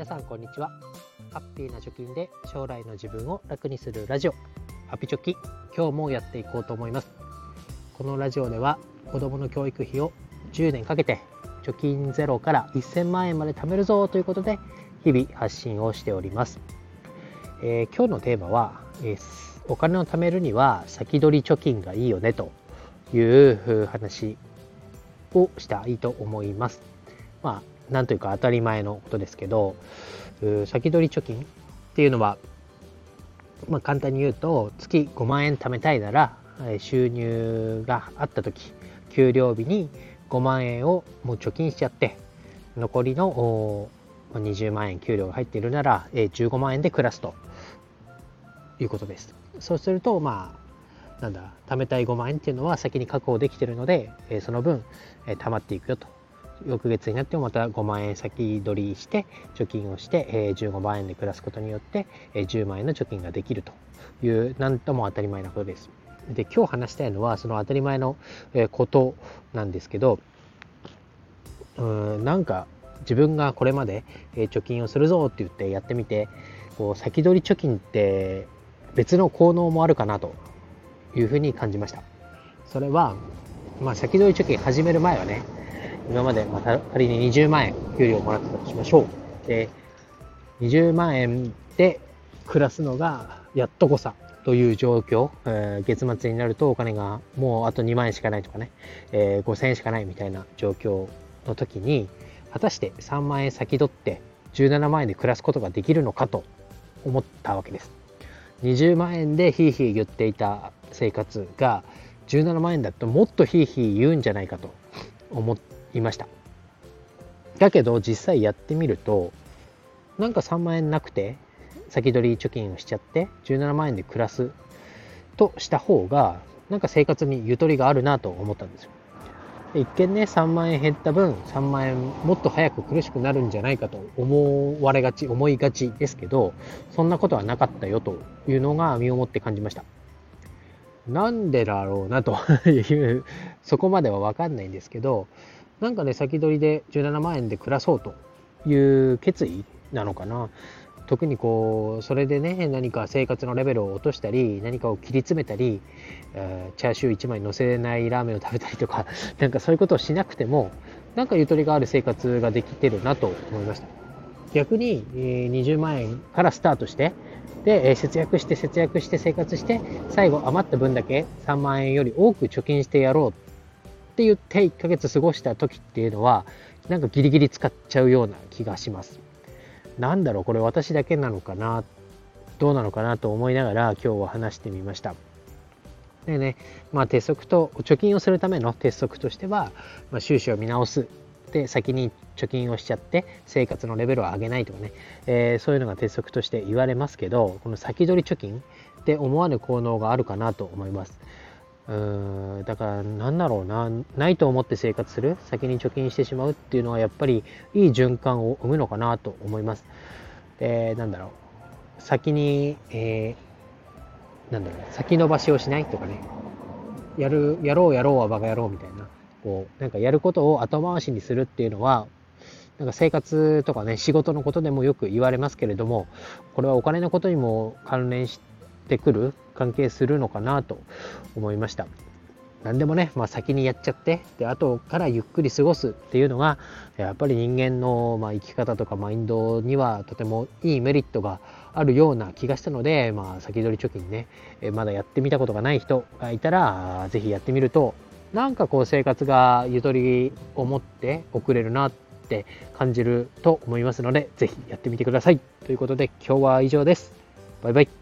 皆さんこんにちは。ハッピーな貯金で将来の自分を楽にするラジオ。ハピチョキ今日もやっていこうと思います。このラジオでは子供の教育費を10年かけて貯金ゼロから1000万円まで貯めるぞということで日々発信をしております、えー、今日のテーマは、えー、お金を貯めるには先取り貯金がいいよねという話をしたいと思います。まあなんというか当たり前のことですけど先取り貯金っていうのは、まあ、簡単に言うと月5万円貯めたいなら収入があった時給料日に5万円をもう貯金しちゃって残りの20万円給料が入っているなら15万円で暮らすということです。そうするとまあなんだ貯めたい5万円っていうのは先に確保できているのでその分貯まっていくよと翌月になってもまた5万円先取りして貯金をして、え15万円で暮らすことによって、え10万円の貯金ができるという何とも当たり前なことです。で今日話したいのはその当たり前のことなんですけどうーんなんか自分がこれまで貯金をするぞって言ってやってみてこう先取り貯金って別の効能もあるかなというふうに感じました。それは、まあ、先取り貯金始める前はね今までまた仮に20万円給料をもらってたとしましょう。で、20万円で暮らすのがやっとこさという状況、えー、月末になるとお金がもうあと2万円しかないとかね、えー、5000円しかないみたいな状況の時に、果たして3万円先取って17万円で暮らすことができるのかと思ったわけです。20万円でヒーヒー言っていた生活が17万円だともっとヒーヒー言うんじゃないかと思いました。だけど実際やってみるとなんか3万円なくて先取り貯金をしちゃって17万円で暮らすとした方がなんか生活にゆとりがあるなと思ったんですよ。一見ね3万円減った分3万円もっと早く苦しくなるんじゃないかと思われがち思いがちですけどそんなことはなかったよというのが身をもって感じました。なんでだろうなというそこまでは分かんないんですけどなんかね先取りで17万円で暮らそうという決意なのかな。特にこうそれでね何か生活のレベルを落としたり何かを切り詰めたり、えー、チャーシュー1枚乗せないラーメンを食べたりとか なんかそういうことをしなくてもなんかゆとりがある生活ができてるなと思いました。逆に、えー、20万円からスタートしてで、え節約して節約して生活して最後余った分だけ3万円より多く貯金してやろうって言って1ヶ月過ごした時っていうのは、なんかギリギリ使っちゃうような気がします。なんだろう、これ私だけなのかな、どうなのかなと思いながら今日は話してみました。でね、まあ鉄則と、貯金をするための鉄則としては、まあ、収支を見直す。で、先に貯金をしちゃって生活のレベルを上げないとかね、えー、そういうのが鉄則として言われますけど、この先取り貯金って思わぬ効能があるかなと思います。うんだからなんだろうなないと思って生活する先に貯金してしまうっていうのはやっぱりいい循環を生むのかなと思います。でなんだろう。先に、えー、なんだろう先延ばしをしないとかね。やるやろうやろうはバカ野郎みたいな。こうなんかやることを後回しにするっていうのはなんか生活とかね仕事のことでもよく言われますけれどもこれはお金のことにも関連してくる関係するのかなと思いました。何でもね、まあ、先にやっちゃってで後からゆっくり過ごすっていうのがやっぱり人間の、まあ、生き方とかマインドにはとてもいいメリットがあるような気がしたので、まあ、先取り貯金ねまだやってみたことがない人がいたら是非やってみるとなんかこう生活がゆとりを持って送れるなって感じると思いますので是非やってみてくださいということで今日は以上です。バイバイ。